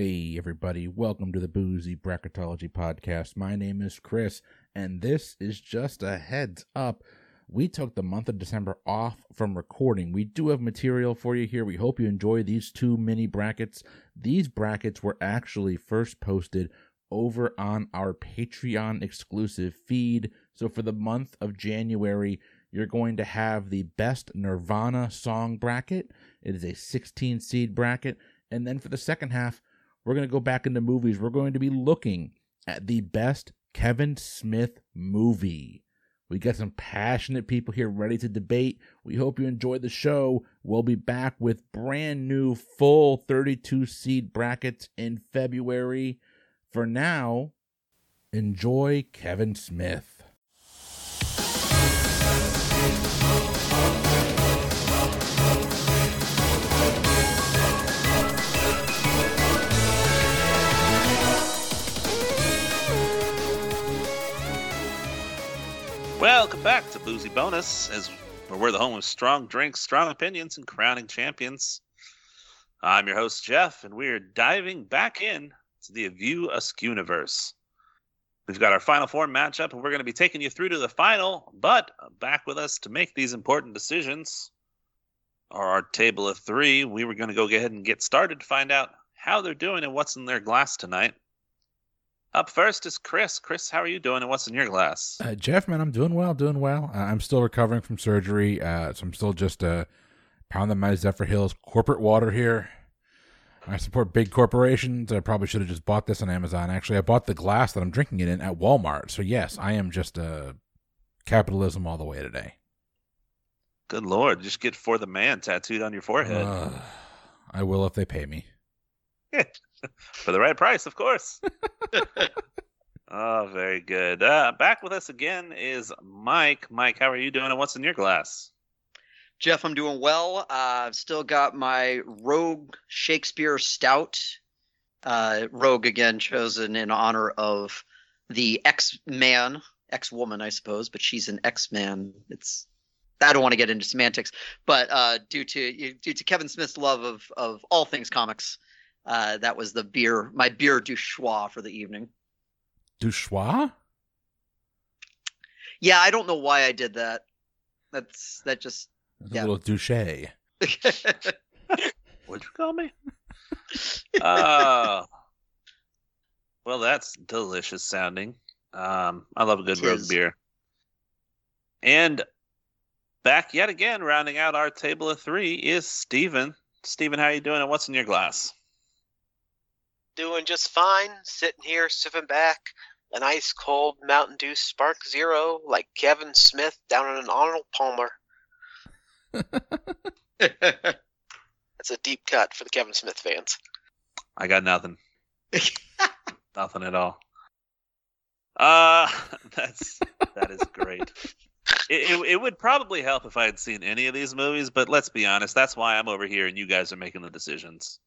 Hey, everybody, welcome to the Boozy Bracketology Podcast. My name is Chris, and this is just a heads up. We took the month of December off from recording. We do have material for you here. We hope you enjoy these two mini brackets. These brackets were actually first posted over on our Patreon exclusive feed. So for the month of January, you're going to have the best Nirvana song bracket. It is a 16 seed bracket. And then for the second half, we're going to go back into movies. We're going to be looking at the best Kevin Smith movie. We got some passionate people here ready to debate. We hope you enjoy the show. We'll be back with brand new full 32 seed brackets in February. For now, enjoy Kevin Smith. Welcome back to Boozy Bonus, as where we're the home of strong drinks, strong opinions, and crowning champions. I'm your host Jeff, and we're diving back in to the View Askew universe. We've got our final four matchup, and we're going to be taking you through to the final. But back with us to make these important decisions are our table of three. We were going to go ahead and get started to find out how they're doing and what's in their glass tonight. Up first is Chris. Chris, how are you doing and what's in your glass? Uh, Jeff, man, I'm doing well, doing well. Uh, I'm still recovering from surgery, uh, so I'm still just uh, pounding my Zephyrhills corporate water here. I support big corporations. I probably should have just bought this on Amazon. Actually, I bought the glass that I'm drinking it in at Walmart. So yes, I am just uh, capitalism all the way today. Good lord, just get for the man tattooed on your forehead. Uh, I will if they pay me. for the right price, of course. oh, very good. Uh, back with us again is Mike. Mike, how are you doing, and what's in your glass? Jeff, I'm doing well. Uh, I've still got my Rogue Shakespeare Stout. Uh, Rogue again chosen in honor of the X Man, X woman, I suppose, but she's an X Man. It's I don't want to get into semantics, but uh, due to due to Kevin Smith's love of of all things comics, uh, that was the beer, my beer du choix for the evening. Du choix? Yeah, I don't know why I did that. That's that just That's yeah. a little douche. What'd you call me? uh, well, that's delicious sounding. Um, I love a good rogue beer. And back yet again, rounding out our table of three is Stephen. Stephen, how are you doing? And what's in your glass? Doing just fine, sitting here sipping back an ice cold Mountain Dew Spark Zero like Kevin Smith down in an Arnold Palmer. That's a deep cut for the Kevin Smith fans. I got nothing. nothing at all. Uh that's that is great. It, it, it, would probably help if I had seen any of these movies, but let's be honest, that's why I'm over here and you guys are making the decisions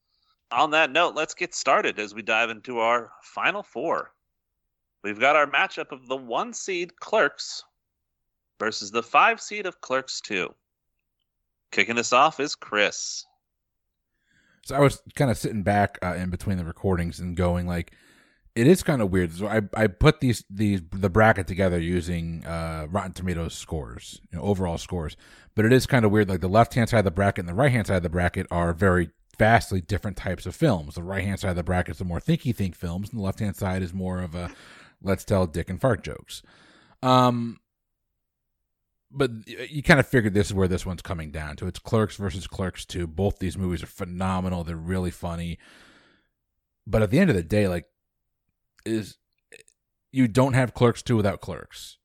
on that note, let's get started as we dive into our final four. We've got our matchup of the one seed Clerks versus the five seed of Clerks 2. Kicking us off is Chris. So I was kind of sitting back uh, in between the recordings and going like, it is kind of weird. So I I put these these the bracket together using uh, Rotten Tomatoes scores, you know, overall scores. But it is kind of weird. Like the left hand side of the bracket and the right hand side of the bracket are very vastly different types of films. The right hand side of the bracket is the more thinky think films, and the left hand side is more of a let's tell dick and fart jokes. Um, but you kind of figured this is where this one's coming down to. It's Clerks versus Clerks 2. Both these movies are phenomenal. They're really funny. But at the end of the day, like, is you don't have Clerks 2 without Clerks.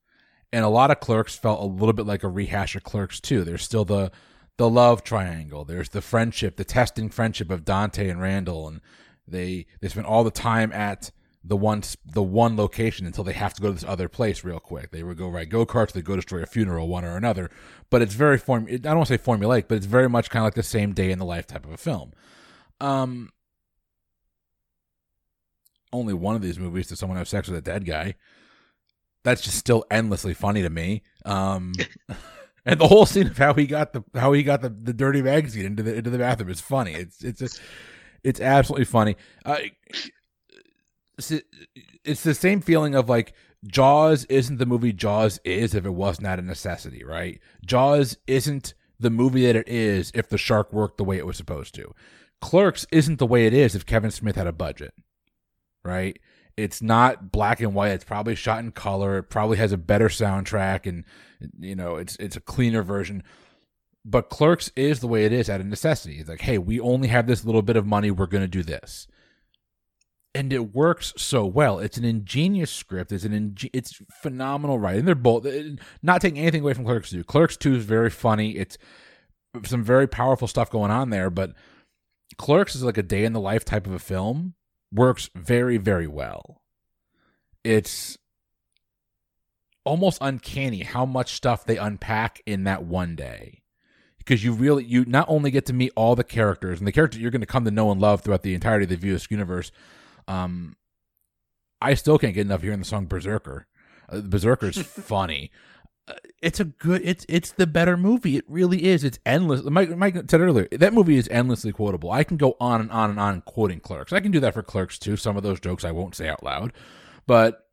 And a lot of Clerks felt a little bit like a rehash of Clerks 2. There's still the the love triangle. There's the friendship, the testing friendship of Dante and Randall, and they they spend all the time at the one the one location until they have to go to this other place real quick. They would go ride go karts, they go destroy a funeral, one or another. But it's very form. I don't want to say formulaic, but it's very much kind of like the same day in the life type of a film. Um, only one of these movies does someone have sex with a dead guy. That's just still endlessly funny to me. Um. and the whole scene of how he got the how he got the, the dirty magazine into the into the bathroom is funny. It's it's It's absolutely funny. Uh, it's, it's the same feeling of like Jaws isn't the movie Jaws is if it was not a necessity, right? Jaws isn't the movie that it is if the shark worked the way it was supposed to. Clerks isn't the way it is if Kevin Smith had a budget, right? It's not black and white. It's probably shot in color. It probably has a better soundtrack, and you know, it's it's a cleaner version. But Clerks is the way it is out of necessity. It's like, hey, we only have this little bit of money. We're going to do this and it works so well. It's an ingenious script. It's an ing- it's phenomenal writing. They're both eh, not taking anything away from Clerks Two. Clerks Two is very funny. It's some very powerful stuff going on there, but Clerks is like a day in the life type of a film. Works very very well. It's almost uncanny how much stuff they unpack in that one day because you really you not only get to meet all the characters and the characters you're going to come to know and love throughout the entirety of the View universe, um, I still can't get enough hearing the song Berserker. Uh, Berserker's funny. Uh, it's a good. It's it's the better movie. It really is. It's endless. Mike, Mike said earlier that movie is endlessly quotable. I can go on and on and on quoting Clerks. I can do that for Clerks too. Some of those jokes I won't say out loud, but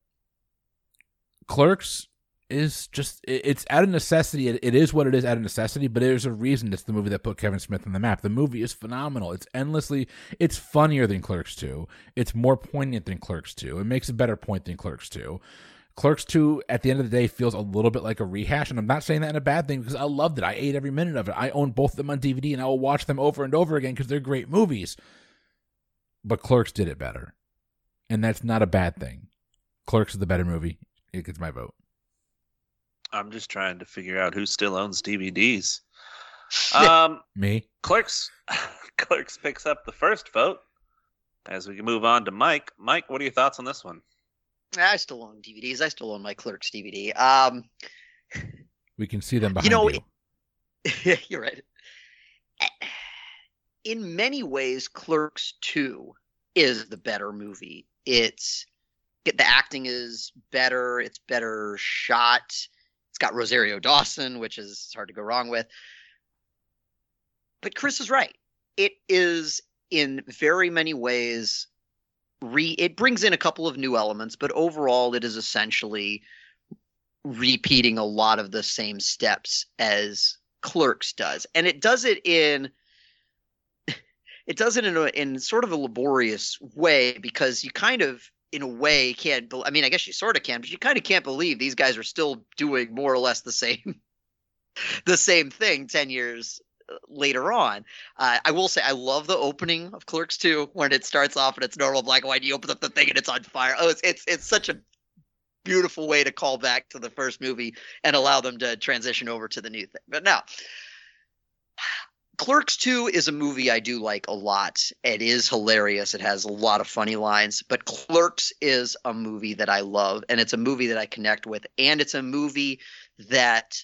Clerks is just it's out of necessity. It, is what it is out of necessity, but there's a reason it's the movie that put Kevin Smith on the map. The movie is phenomenal. It's endlessly it's funnier than Clerks 2. It's more poignant than Clerks 2. It makes a better point than Clerks 2. Clerks 2 at the end of the day feels a little bit like a rehash and I'm not saying that in a bad thing because I loved it. I ate every minute of it. I own both of them on DVD and I will watch them over and over again because they're great movies. But Clerks did it better. And that's not a bad thing. Clerks is the better movie. It gets my vote. I'm just trying to figure out who still owns DVDs. Um, Me. Clerks. Clerks picks up the first vote. As we move on to Mike. Mike, what are your thoughts on this one? I still own DVDs. I still own my Clerks DVD. Um, we can see them behind you. Know, you. you're right. In many ways, Clerks Two is the better movie. It's the acting is better. It's better shot. It's got Rosario Dawson, which is hard to go wrong with. But Chris is right. It is in very many ways re it brings in a couple of new elements, but overall it is essentially repeating a lot of the same steps as Clerks does. And it does it in it does it in a, in sort of a laborious way because you kind of in a way can't be- I mean, I guess you sort of can, but you kind of can't believe these guys are still doing more or less the same the same thing 10 years uh, later on. Uh, I will say I love the opening of Clerks 2 when it starts off and it's normal black and white. You open up the thing and it's on fire. Oh, it's it's it's such a beautiful way to call back to the first movie and allow them to transition over to the new thing. But now, Clerks 2 is a movie I do like a lot. It is hilarious. It has a lot of funny lines, but Clerks is a movie that I love and it's a movie that I connect with and it's a movie that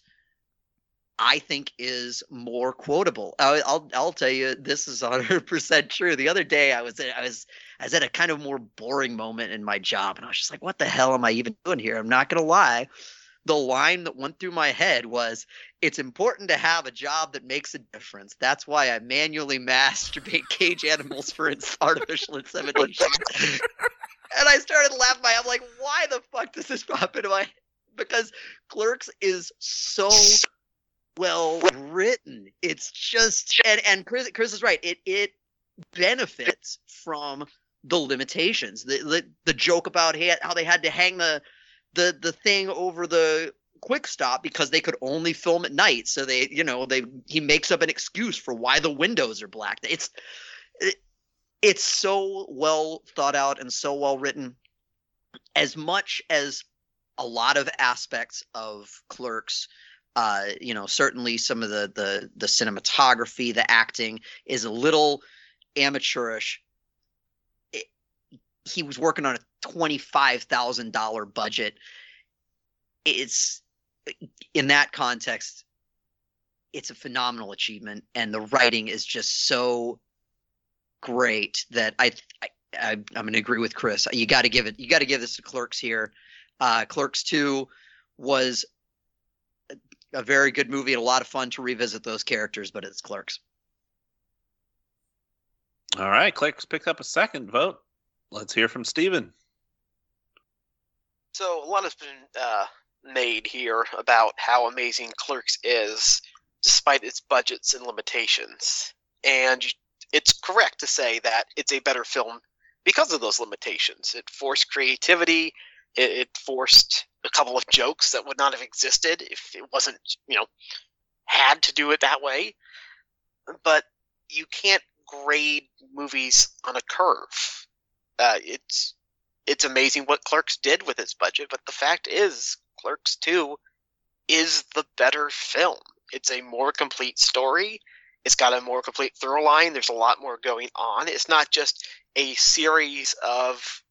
I think is more quotable. I'll, I'll, I'll tell you this is 100% true. The other day I was I was I was at a kind of more boring moment in my job and I was just like what the hell am I even doing here? I'm not going to lie the line that went through my head was it's important to have a job that makes a difference. That's why I manually masturbate cage animals for its artificial insemination. and I started laughing. I'm like, why the fuck does this pop into my head? Because Clerks is so well written. It's just and and Chris, Chris is right. It it benefits from the limitations. The the, the joke about how they had to hang the the the thing over the quick stop because they could only film at night. So they you know they he makes up an excuse for why the windows are black. It's it, it's so well thought out and so well written. As much as a lot of aspects of clerks uh you know certainly some of the the the cinematography the acting is a little amateurish. It, he was working on a $25,000 budget. It's in that context, it's a phenomenal achievement, and the writing is just so great that I, I, I am going to agree with Chris. You got to give it. You got to give this to Clerks here. Uh, Clerks Two was a, a very good movie and a lot of fun to revisit those characters, but it's Clerks. All right, Clerks picked up a second vote. Let's hear from Stephen. So a lot has been uh, made here about how amazing Clerks is, despite its budgets and limitations. And it's correct to say that it's a better film because of those limitations. It forced creativity. It, it forced a couple of jokes that would not have existed if it wasn't, you know, had to do it that way. But you can't grade movies on a curve. Uh, it's it's amazing what Clerks did with its budget, but the fact is, Clerks 2 is the better film. It's a more complete story. It's got a more complete through line. There's a lot more going on. It's not just a series of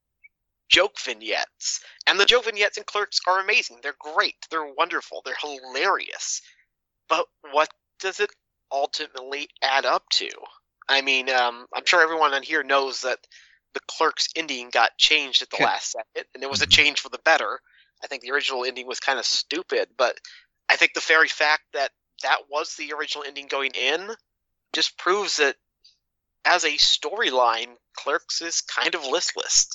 joke vignettes. And the joke vignettes in Clerks are amazing. They're great. They're wonderful. They're hilarious. But what does it ultimately add up to? I mean, um, I'm sure everyone on here knows that the Clerks ending got changed at the last second, and it was a Mhm. change for the better. I think the original ending was kind of stupid, but I think the very fact that that was the original ending going in just proves that as a storyline, Clerks is kind of listless.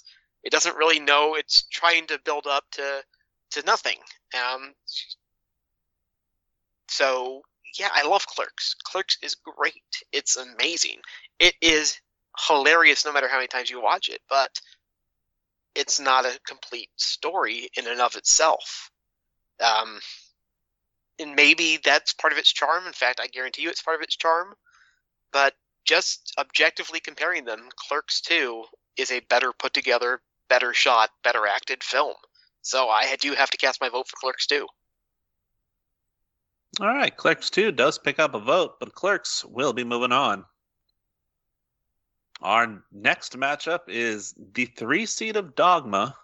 It doesn't really know it's trying to build up to to nothing. Um, so yeah, I love Clerks. Clerks is great. It's amazing. It is hilarious no matter how many times you watch it, but it's not a complete story in and of itself. Um, and maybe that's part of its charm. In fact, I guarantee you it's part of its charm. But just objectively comparing them, Clerks 2 is a better put together, better shot, better acted film. So I do have to cast my vote for Clerks 2. All right, Clerks 2 does pick up a vote, but Clerks will be moving on. Our next matchup is the three seed of Dogma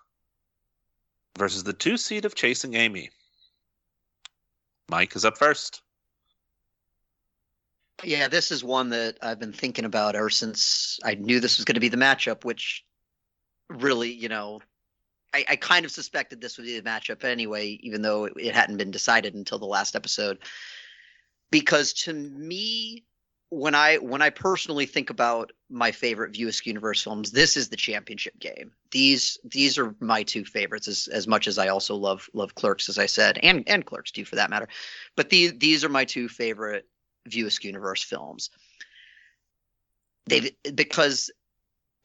versus the two seed of Chasing Amy. Mike is up first. Yeah, this is one that I've been thinking about ever since I knew this was going to be the matchup, which really, you know, I, I kind of suspected this would be the matchup anyway, even though it, it hadn't been decided until the last episode. Because to me, when I when I personally think about my favorite View Askew Universe films, this is the championship game. These these are my two favorites, as as much as I also love love Clerks, as I said, and and Clerks too, for that matter. But these these are my two favorite View Askew Universe films. They because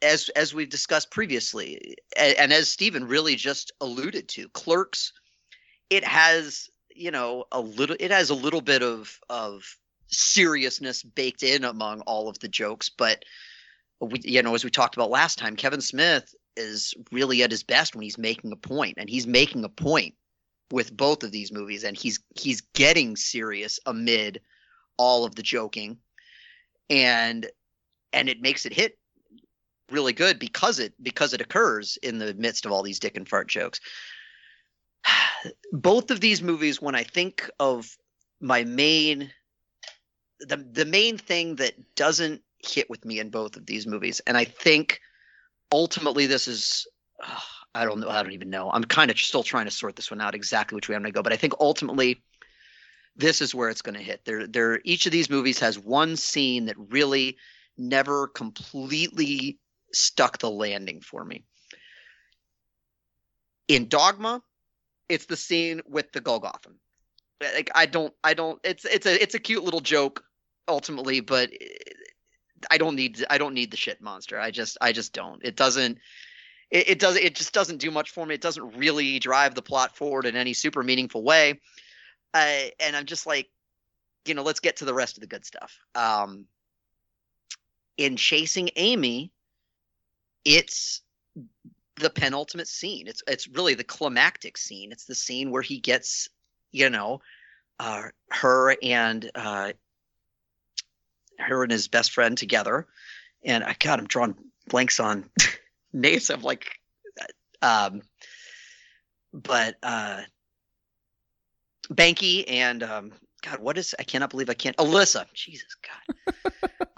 as as we've discussed previously, and, and as Stephen really just alluded to, Clerks, it has you know a little it has a little bit of of seriousness baked in among all of the jokes, but we you know as we talked about last time, Kevin Smith is really at his best when he's making a point, and he's making a point with both of these movies, and he's he's getting serious amid all of the joking and and it makes it hit really good because it because it occurs in the midst of all these dick and fart jokes. Both of these movies when i think of my main the the main thing that doesn't hit with me in both of these movies and i think ultimately this is uh, i don't know i don't even know i'm kind of still trying to sort this one out exactly which way i'm going to go but i think ultimately this is where it's going to hit. There, there. Each of these movies has one scene that really never completely stuck the landing for me. In Dogma, it's the scene with the Golgothan. Like I don't, I don't. It's it's a it's a cute little joke ultimately, but I don't need I don't need the shit monster. I just I just don't. It doesn't. It, it does. It just doesn't do much for me. It doesn't really drive the plot forward in any super meaningful way uh, and I'm just like, you know, let's get to the rest of the good stuff. Um, in chasing Amy, it's the penultimate scene. It's it's really the climactic scene. It's the scene where he gets, you know, uh, her and uh, her and his best friend together. And I God, I'm drawing blanks on names. I'm like, um, but uh, Banky and um, God, what is I cannot believe I can't Alyssa. Jesus God.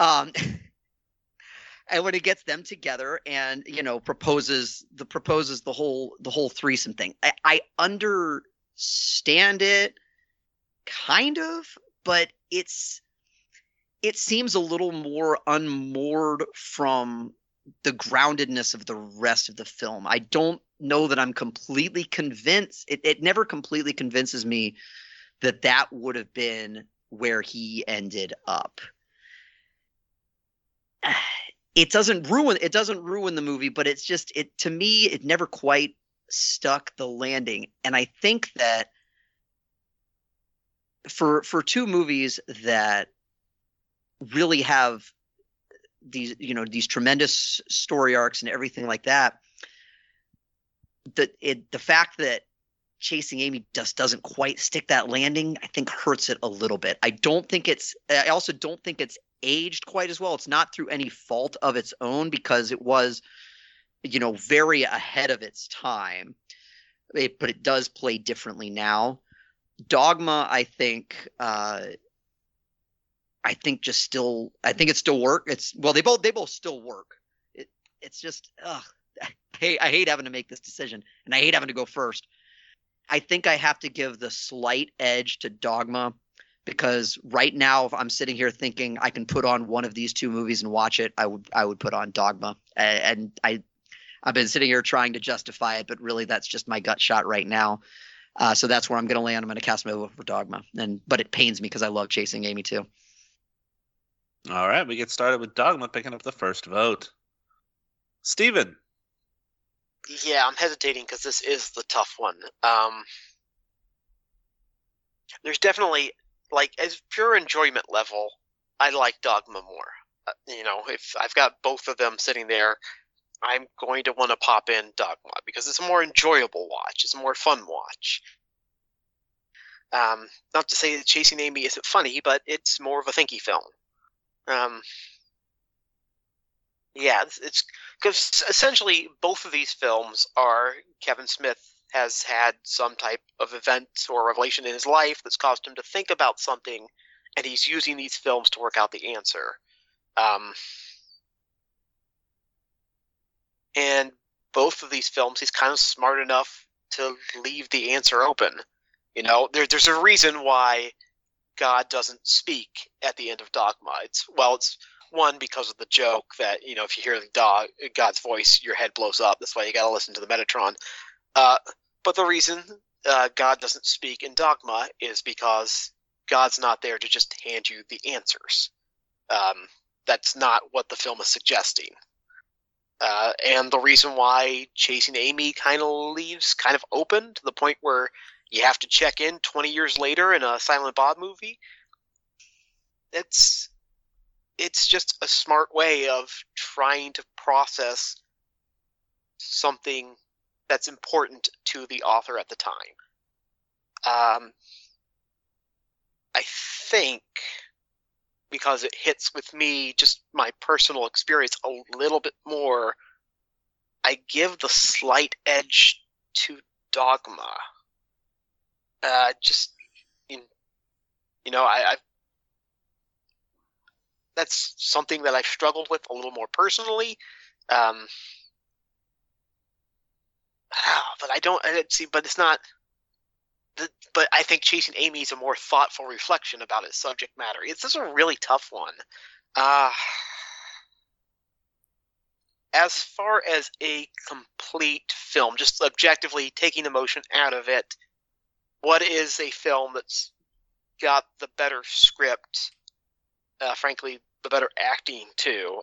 um and when he gets them together and you know proposes the proposes the whole the whole threesome thing. I, I understand it kind of, but it's it seems a little more unmoored from the groundedness of the rest of the film. I don't know that I'm completely convinced. It, it never completely convinces me that that would have been where he ended up. It doesn't ruin it doesn't ruin the movie, but it's just it to me it never quite stuck the landing. And I think that for for two movies that really have these you know these tremendous story arcs and everything like that the it the fact that chasing amy just doesn't quite stick that landing i think hurts it a little bit. I don't think it's i also don't think it's aged quite as well. It's not through any fault of its own because it was you know very ahead of its time. It, but it does play differently now. Dogma i think uh I think just still I think it still work. It's well they both they both still work. It it's just ugh, I hate, I hate having to make this decision and I hate having to go first. I think I have to give the slight edge to Dogma because right now if I'm sitting here thinking I can put on one of these two movies and watch it, I would I would put on Dogma. And I I've been sitting here trying to justify it, but really that's just my gut shot right now. Uh, so that's where I'm going to land. I'm going to cast my vote for Dogma, and but it pains me because I love chasing Amy too. All right, we get started with Dogma picking up the first vote. Stephen. Yeah, I'm hesitating because this is the tough one. Um, there's definitely like as pure enjoyment level, I like Dogma more. Uh, you know, if I've got both of them sitting there, I'm going to want to pop in Dogma because it's a more enjoyable watch. It's a more fun watch. Um, not to say that Chasing Amy isn't funny, but it's more of a thinky film. Um, yeah, it's because essentially both of these films are Kevin Smith has had some type of event or revelation in his life that's caused him to think about something, and he's using these films to work out the answer. Um, and both of these films, he's kind of smart enough to leave the answer open. You know, there, there's a reason why God doesn't speak at the end of Dogma. It's well, it's one because of the joke that you know if you hear the dog God's voice, your head blows up. That's why you got to listen to the Metatron. Uh, but the reason uh, God doesn't speak in Dogma is because God's not there to just hand you the answers. Um, that's not what the film is suggesting. Uh, and the reason why Chasing Amy kind of leaves kind of open to the point where you have to check in 20 years later in a Silent Bob movie. It's it's just a smart way of trying to process something that's important to the author at the time. Um, I think because it hits with me, just my personal experience a little bit more, I give the slight edge to Dogma uh, just you know, I, I've that's something that I've struggled with a little more personally. Um, but I don't I see. But it's not. The, But I think chasing Amy is a more thoughtful reflection about its subject matter. It's is a really tough one. Uh, as far as a complete film, just objectively taking emotion out of it, what is a film that's got the better script, uh, frankly, the better acting too?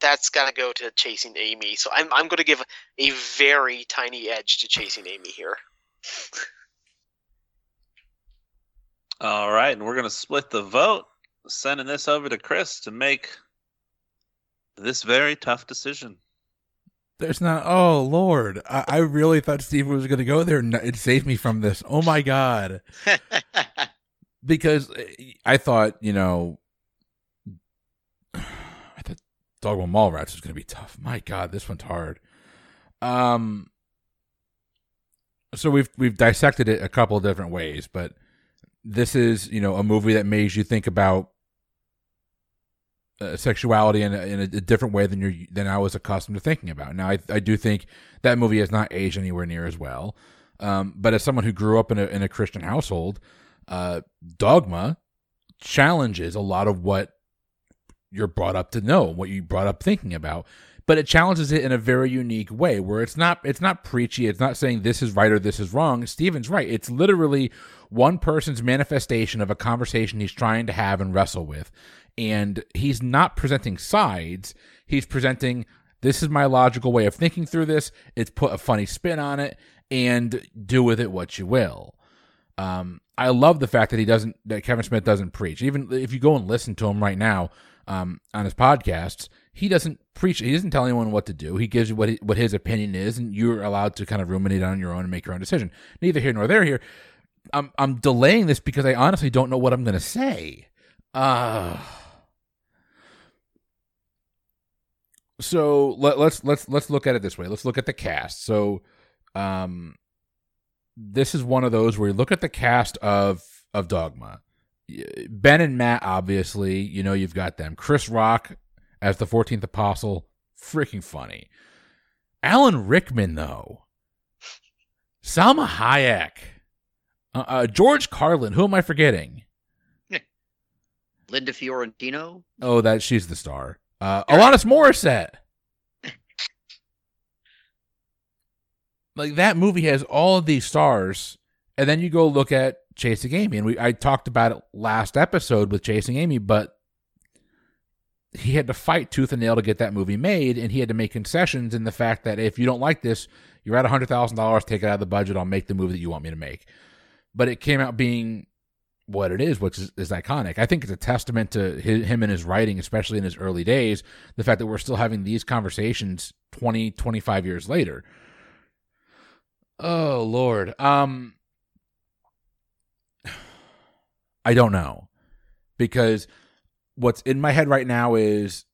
That's got to go to Chasing Amy. So I'm I'm going to give a very tiny edge to Chasing Amy here. All right, and we're going to split the vote, sending this over to Chris to make this very tough decision. There's not. Oh Lord, I, I really thought Steve was going to go there and it saved me from this. Oh my God, because eh, I thought you know, I thought Dogma Mallrats was going to be tough. My God, this one's hard. Um, so we've we've dissected it a couple different ways, but this is you know a movie that makes you think about uh, sexuality in a, in a different way than you than I was accustomed to thinking about. Now, I I do think that movie has not aged anywhere near as well. Um, but as someone who grew up in a in a Christian household, uh, Dogma challenges a lot of what you're brought up to know, what you brought up thinking about. But it challenges it in a very unique way where it's not it's not preachy, it's not saying this is right or this is wrong. Stephen's right. It's literally one person's manifestation of a conversation he's trying to have and wrestle with. And he's not presenting sides, he's presenting this is my logical way of thinking through this. It's put a funny spin on it and do with it what you will. Um, I love the fact that he doesn't, that Kevin Smith doesn't preach. Even if you go and listen to him right now um, on his podcasts, he doesn't preach. He doesn't tell anyone what to do. He gives you what he, what his opinion is, and you're allowed to kind of ruminate on your own and make your own decision. Neither here nor there. Here, I'm I'm delaying this because I honestly don't know what I'm going to say. Uh so let, let's let's let's look at it this way. Let's look at the cast. So, um, this is one of those where you look at the cast of of Dogma. Ben and Matt, obviously, you know you've got them. Chris Rock as the Fourteenth Apostle, freaking funny. Alan Rickman, though. Salma Hayek. Uh, uh, George Carlin. Who am I forgetting? Linda Fiorentino. Oh, that she's the star. Uh, Alanis Morissette. like that movie has all of these stars, and then you go look at Chasing Amy, and we I talked about it last episode with Chasing Amy, but he had to fight tooth and nail to get that movie made, and he had to make concessions in the fact that if you don't like this, you're at a hundred thousand dollars, take it out of the budget, I'll make the movie that you want me to make. But it came out being what it is, which is, is, iconic. I think it's a testament to his, him and his writing, especially in his early days, the fact that we're still having these conversations 20, 25 years later. Oh, Lord. Um, I don't know. Because what's in my head right now is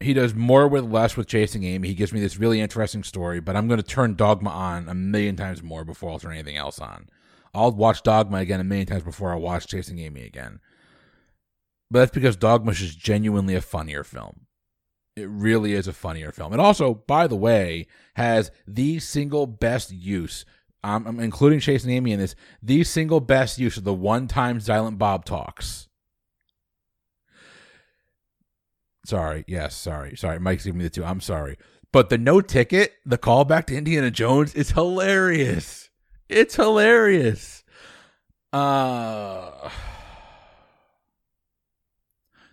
he does more with less with Chasing Amy. He gives me this really interesting story, but I'm going to turn Dogma on a million times more before I'll turn anything else on. I'll watch Dogma again a million times before I watch Chasing Amy again. But that's because Dogma is genuinely a funnier film. It really is a funnier film. It also, by the way, has the single best use. Um, I'm including Chasing Amy in this. The single best use of the one-time Silent Bob talks. Sorry. Yes. Sorry. Sorry. Mike's giving me the two. I'm sorry. But the no ticket, the callback to Indiana Jones is hilarious. It's hilarious. Uh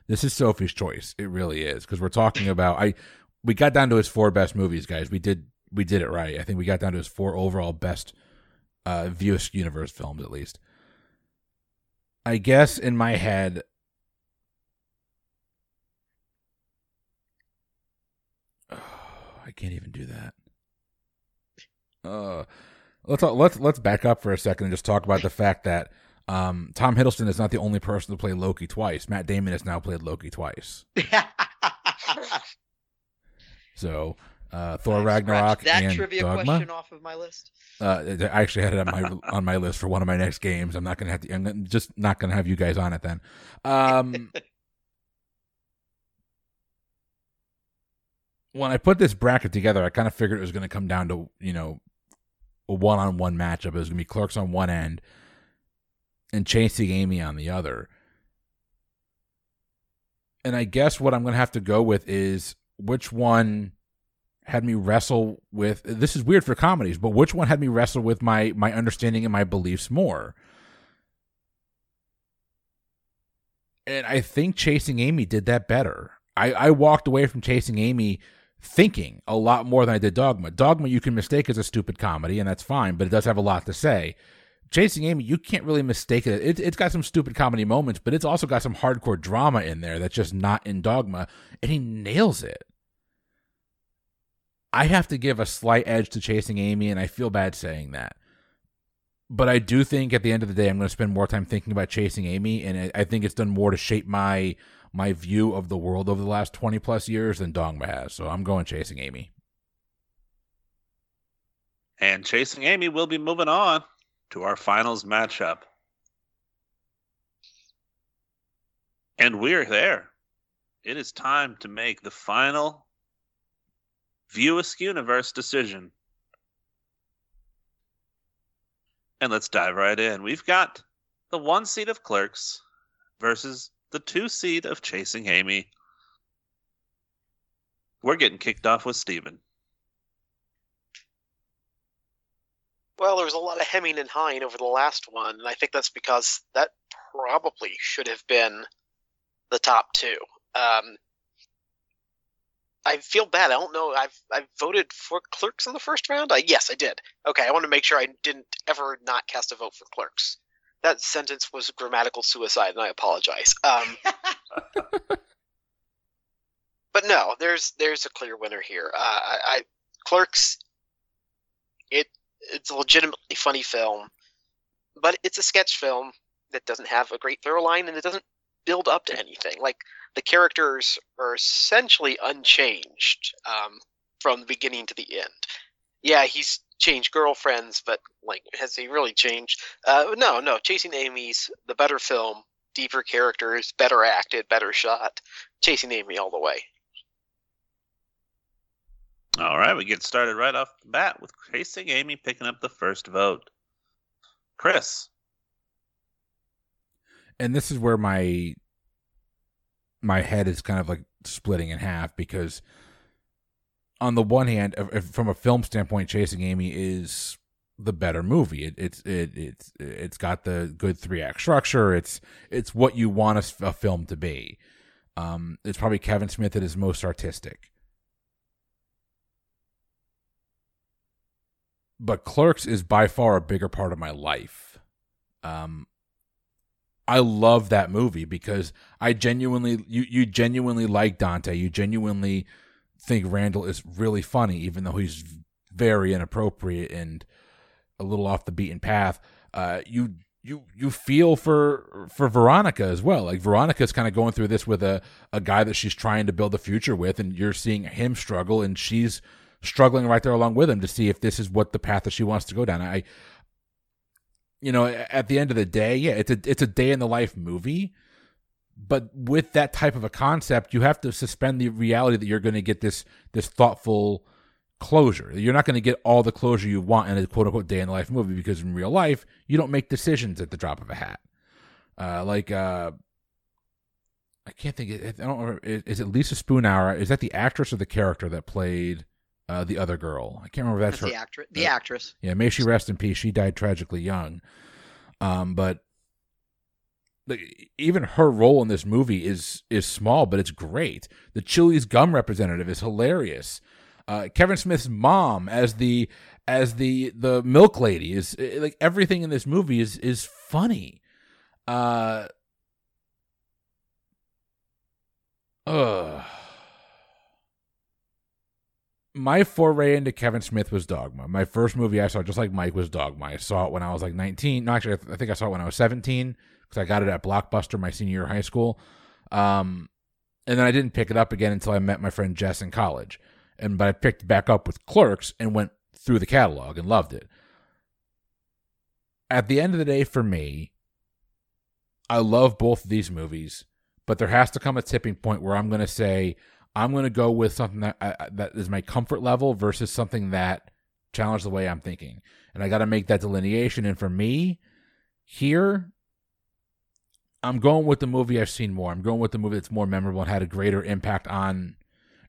This is Sophie's choice. It really is because we're talking about I we got down to his four best movies, guys. We did we did it right. I think we got down to his four overall best uh View Universe films at least. I guess in my head I can't even do that. Uh let's let's let's back up for a second and just talk about the fact that um, Tom Hiddleston is not the only person to play Loki twice. Matt Damon has now played Loki twice. so uh, Thor Ragnarok that and trivia Dogma. question off of my list. Uh, I actually had it on my on my list for one of my next games. I'm not gonna have to. I'm just not gonna have you guys on it then. Um, when I put this bracket together, I kind of figured it was going to come down to you know a one on one matchup. It was going to be Clerks on one end and Chasing Amy on the other. And I guess what I'm going to have to go with is which one had me wrestle with this is weird for comedies, but which one had me wrestle with my my understanding and my beliefs more? And I think Chasing Amy did that better. I, I walked away from Chasing Amy thinking a lot more than I did Dogma. Dogma you can mistake as a stupid comedy, and that's fine, but it does have a lot to say. Chasing Amy, you can't really mistake it. it. It's got some stupid comedy moments, but it's also got some hardcore drama in there that's just not in Dogma, and he nails it. I have to give a slight edge to Chasing Amy, and I feel bad saying that. But I do think at the end of the day, I'm going to spend more time thinking about Chasing Amy, and I think it's done more to shape my my view of the world over the last 20 plus years than Dogma has. So I'm going Chasing Amy. And Chasing Amy will be moving on to our finals matchup. And we're there. It is time to make the final View Universe decision. And let's dive right in. We've got the one seat of Clerks versus the two seed of Chasing Amy. We're getting kicked off with Stephen. Well, there was a lot of hemming and hawing over the last one, and I think that's because that probably should have been the top two. Um, I feel bad. I don't know. I've I voted for Clerks in the first round. I, yes, I did. Okay, I want to make sure I didn't ever not cast a vote for Clerks. That sentence was grammatical suicide, and I apologize. Um, but no, there's there's a clear winner here. Uh, I, I Clerks. It it's a legitimately funny film, but it's a sketch film that doesn't have a great through line, and it doesn't build up to anything. Like the characters are essentially unchanged um, from the beginning to the end. Yeah, he's changed girlfriends, but like, has he really changed? Uh, no, no. Chasing Amy's the better film, deeper characters, better acted, better shot. Chasing Amy all the way. All right, we get started right off the bat with Chasing Amy picking up the first vote. Chris. And this is where my my head is kind of like splitting in half because on the one hand, from a film standpoint, Chasing Amy is the better movie. It, it's it it's it's got the good three act structure. It's it's what you want a, a film to be. Um, it's probably Kevin Smith at his most artistic. But Clerks is by far a bigger part of my life. Um, I love that movie because I genuinely you you genuinely like Dante. You genuinely think Randall is really funny, even though he's very inappropriate and a little off the beaten path. Uh, you you you feel for for Veronica as well. Like Veronica's kind of going through this with a a guy that she's trying to build a future with, and you're seeing him struggle, and she's struggling right there along with him to see if this is what the path that she wants to go down. I you know, at the end of the day, yeah, it's a it's a day in the life movie. But with that type of a concept, you have to suspend the reality that you're going to get this this thoughtful closure. You're not going to get all the closure you want in a quote unquote day in the life movie because in real life, you don't make decisions at the drop of a hat. Uh, like uh, I can't think. I don't remember. Is it Lisa Spoonauer? Is that the actress or the character that played uh, the other girl. I can't remember if that's, that's her. The actress. The uh, actress. Yeah, may she rest in peace. She died tragically young. Um, but like, even her role in this movie is is small, but it's great. The Chewlie's gum representative is hilarious. Uh, Kevin Smith's mom as the as the the milk lady is like everything in this movie is is funny. Uh, my foray into Kevin Smith was Dogma. My first movie I saw, just like Mike, was Dogma. I saw it when I was like 19. No, actually, I think I saw it when I was 17 because I got it at Blockbuster my senior year of high school. Um, and then I didn't pick it up again until I met my friend Jess in college. And but I picked back up with Clerks and went through the catalog and loved it. At the end of the day, for me, I love both of these movies, but there has to come a tipping point where I'm going to say I'm going to go with something that I, that is my comfort level versus something that challenge the way I'm thinking. And I got to make that delineation. And for me, here, I'm going with the movie I've seen more. I'm going with the movie that's more memorable and had a greater impact on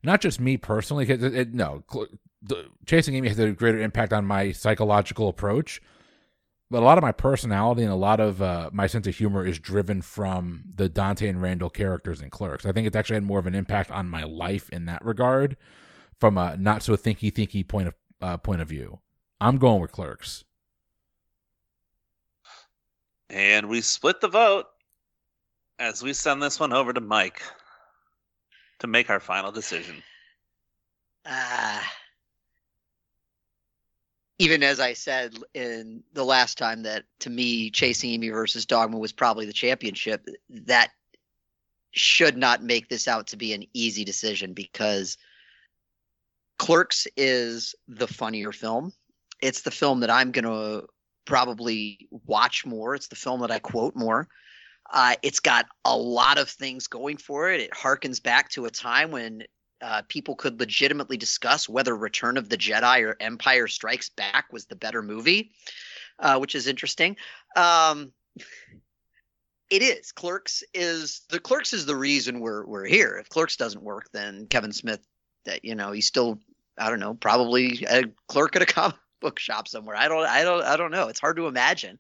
not just me personally. Cause it, it, no, Chasing Amy has a greater impact on my psychological approach but a lot of my personality and a lot of uh, my sense of humor is driven from the Dante and Randall characters in Clerks. I think it's actually had more of an impact on my life in that regard, from a not so thinky thinky point of uh, point of view. I'm going with Clerks. And we split the vote as we send this one over to Mike to make our final decision. Uh even as I said in the last time that to me, Chasing Amy versus Dogma was probably the championship, that should not make this out to be an easy decision because Clerks is the funnier film. It's the film that I'm going to probably watch more. It's the film that I quote more. Uh, it's got a lot of things going for it. It harkens back to a time when uh, people could legitimately discuss whether Return of the Jedi or Empire Strikes Back was the better movie, uh, which is interesting. Um, it is. Clerks is the Clerks is the reason we're we're here. If Clerks doesn't work, then Kevin Smith, that you know, he's still I don't know, probably a clerk at a comic book shop somewhere. I don't I don't I don't know. It's hard to imagine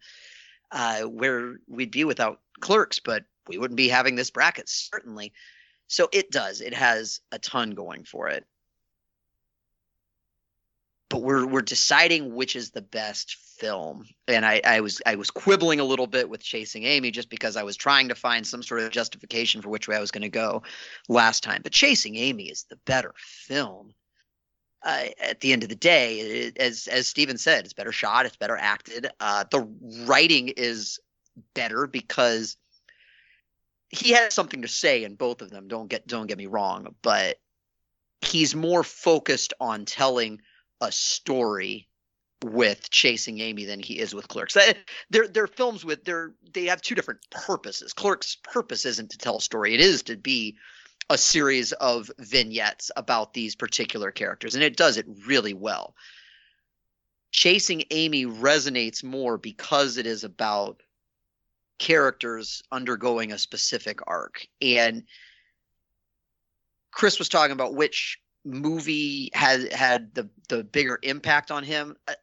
uh, where we'd be without Clerks, but we wouldn't be having this bracket certainly. So it does. It has a ton going for it. But we're we're deciding which is the best film. And I, I was I was quibbling a little bit with Chasing Amy just because I was trying to find some sort of justification for which way I was going to go last time. But Chasing Amy is the better film. Uh, at the end of the day, it, as as Stephen said, it's better shot, it's better acted. Uh, the writing is better because he has something to say in both of them. Don't get don't get me wrong, but he's more focused on telling a story with chasing Amy than he is with Clerks. They're they're films with they're they have two different purposes. Clerks' purpose isn't to tell a story; it is to be a series of vignettes about these particular characters, and it does it really well. Chasing Amy resonates more because it is about characters undergoing a specific arc. And Chris was talking about which movie had had the the bigger impact on him. Uh,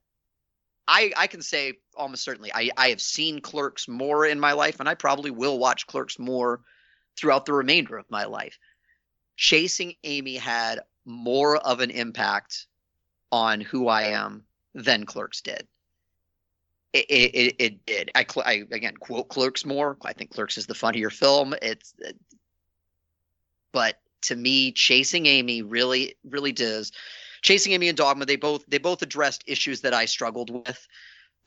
I I can say almost certainly I I have seen Clerks more in my life, and I probably will watch Clerks more throughout the remainder of my life. Chasing Amy had more of an impact on who I am than Clerks did. It, it, it did. I, I again quote Clerks more. I think Clerks is the funnier film. It's, but to me, Chasing Amy really, really does. Chasing Amy and Dogma, they both they both addressed issues that I struggled with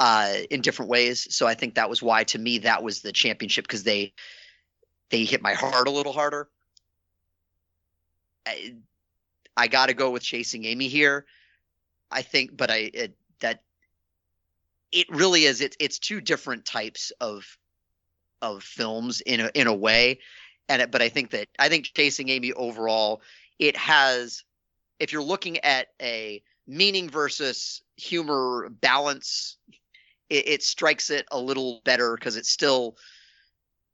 uh, in different ways. So I think that was why, to me, that was the championship because they they hit my heart a little harder. I, I got to go with Chasing Amy here. I think, but I it, that it really is. It's it's two different types of of films in a in a way and it, but I think that I think Chasing Amy overall it has if you're looking at a meaning versus humor balance it, it strikes it a little better because it's still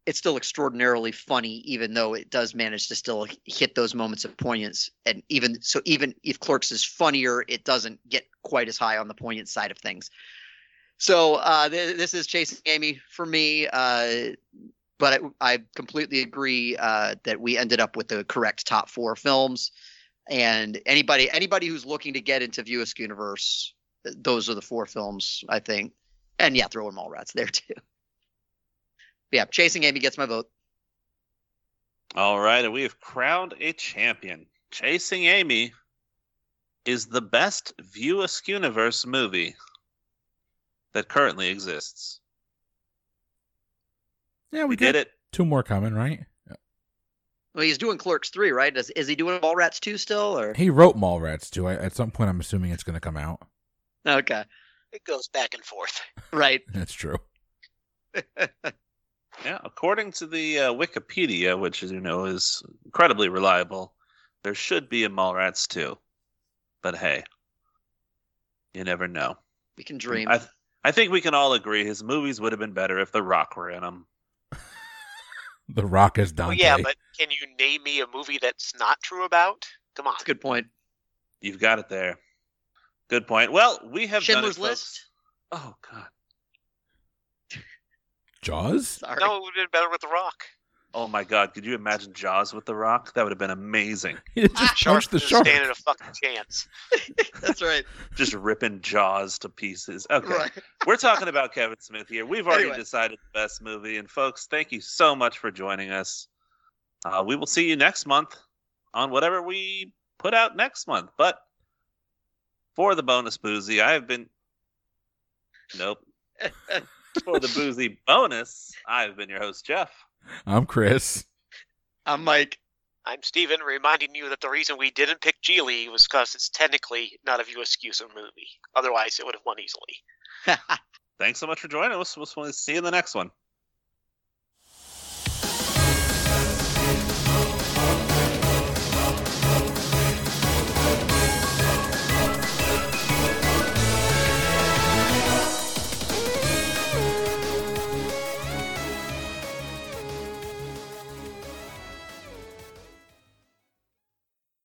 it's still extraordinarily funny even though it does manage to still hit those moments of poignance and even so even if clerks is funnier it doesn't get quite as high on the poignant side of things so uh, th- this is chasing amy for me uh, but I, I completely agree uh, that we ended up with the correct top four films. And anybody anybody who's looking to get into View Askew Universe, those are the four films I think. And yeah, throw in Mallrats there too. Yeah, Chasing Amy gets my vote. All right, and we have crowned a champion. Chasing Amy is the best View Askew Universe movie that currently exists. Yeah, we, We did it. Two more coming, right? Well, he's doing Clerks three, right? Is, is he doing Mallrats two still, or He wrote Mallrats two? I, at some point, I'm assuming it's going to come out. okay, It goes back and forth. right? That's true. Yeah, according to the uh, Wikipedia, which as you know is incredibly reliable, there should be a Mallrats too. But hey, you never know. We can dream. I th- I think we can all agree his movies would have been better if The Rock were in them. The Rock is Well, yeah, but can you name me a movie that's not true about? Come on. That's a good point. You've got it there. Good point. Well, we have Schindler's done it, List. folks. Oh God. Jaws. Sorry. No, it would have been better with The Rock. Oh my God. Could you imagine Jaws with The Rock? That would have been amazing. He just Shark punched the doesn't shark. stand a fucking chance. That's right. Just ripping Jaws to pieces. Okay. Right. We're talking about Kevin Smith here. We've already Anyway. decided the best movie. And folks, thank you so much for joining us. Uh, we will see you next month on whatever we put out next month. But for the bonus boozy, I have been. Nope. For the boozy bonus, I've been your host, Jeff. I'm Chris. I'm Mike. I'm Stephen, reminding you that the reason we didn't pick Gigli was because it's technically not a View Askew movie. Otherwise, it would have won easily. Thanks so much for joining us. We'll we'll see you in the next one.